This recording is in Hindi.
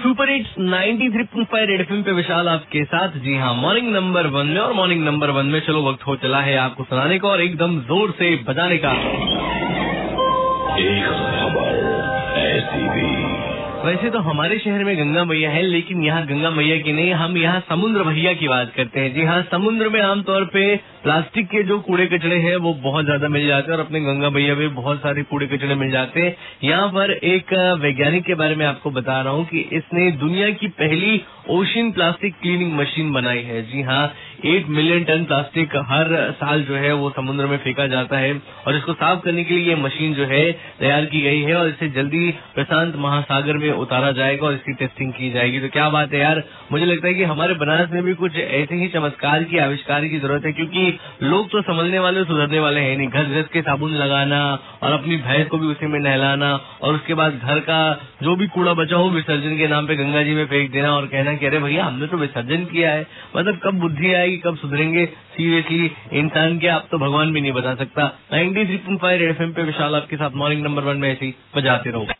Super point five red FM पे विशाल आपके साथ। जी हाँ मॉर्निंग नंबर वन में और मॉर्निंग नंबर वन में चलो, वक्त हो चला है आपको सुनाने का और एकदम ज़ोर से बजाने का। एक खबर ऐसी भी। वैसे तो हमारे शहर में गंगा मैया है, लेकिन यहाँ गंगा मैया की नहीं, हम यहाँ समुद्र भैया की बात करते हैं। जी हाँ समुद्र में आमतौर पे प्लास्टिक के जो कूड़े कचड़े हैं, वो बहुत ज़्यादा मिल जाते हैं और अपने गंगा मैया में बहुत सारे कूड़े कचड़े मिल जाते हैं। यहाँ पर एक वैज्ञानिक के बारे में आपको बता रहा हूँ कि इसने दुनिया की पहली ओशन प्लास्टिक क्लीनिंग मशीन बनाई है। जी हाँ एट मिलियन टन प्लास्टिक हर साल जो है वो समुद्र में फेंका जाता है और इसको साफ़ करने के लिए ये मशीन जो है तैयार की गई है और इसे जल्दी प्रशांत महासागर में उतारा जाएगा और इसकी टेस्टिंग की जाएगी। तो क्या बात है यार? मुझे लगता है कि हमारे बनारस में भी कुछ ऐसे ही चमत्कार की, आविष्कार की ज़रूरत है क्योंकि लोग तो समझने वाले सुधरने वाले हैं नहीं। घस घस के साबुन लगाना और अपनी भैंस को भी उसी में नहलाना और उसके बाद घर का जो भी कूड़ा बचा हो विसर्जन के नाम पे गंगा जी में फेंक देना और कहना कि अरे भैया, हमने तो विसर्जन किया है। मतलब कब बुद्धि आएगी कब सुधरेंगे? सीरियसली इंसान के आप तो भगवान भी नहीं बता सकता। 93.5 रेड एफएम पे विशाल आपके साथ मॉर्निंग नंबर वन में ऐसी बजाते रहो।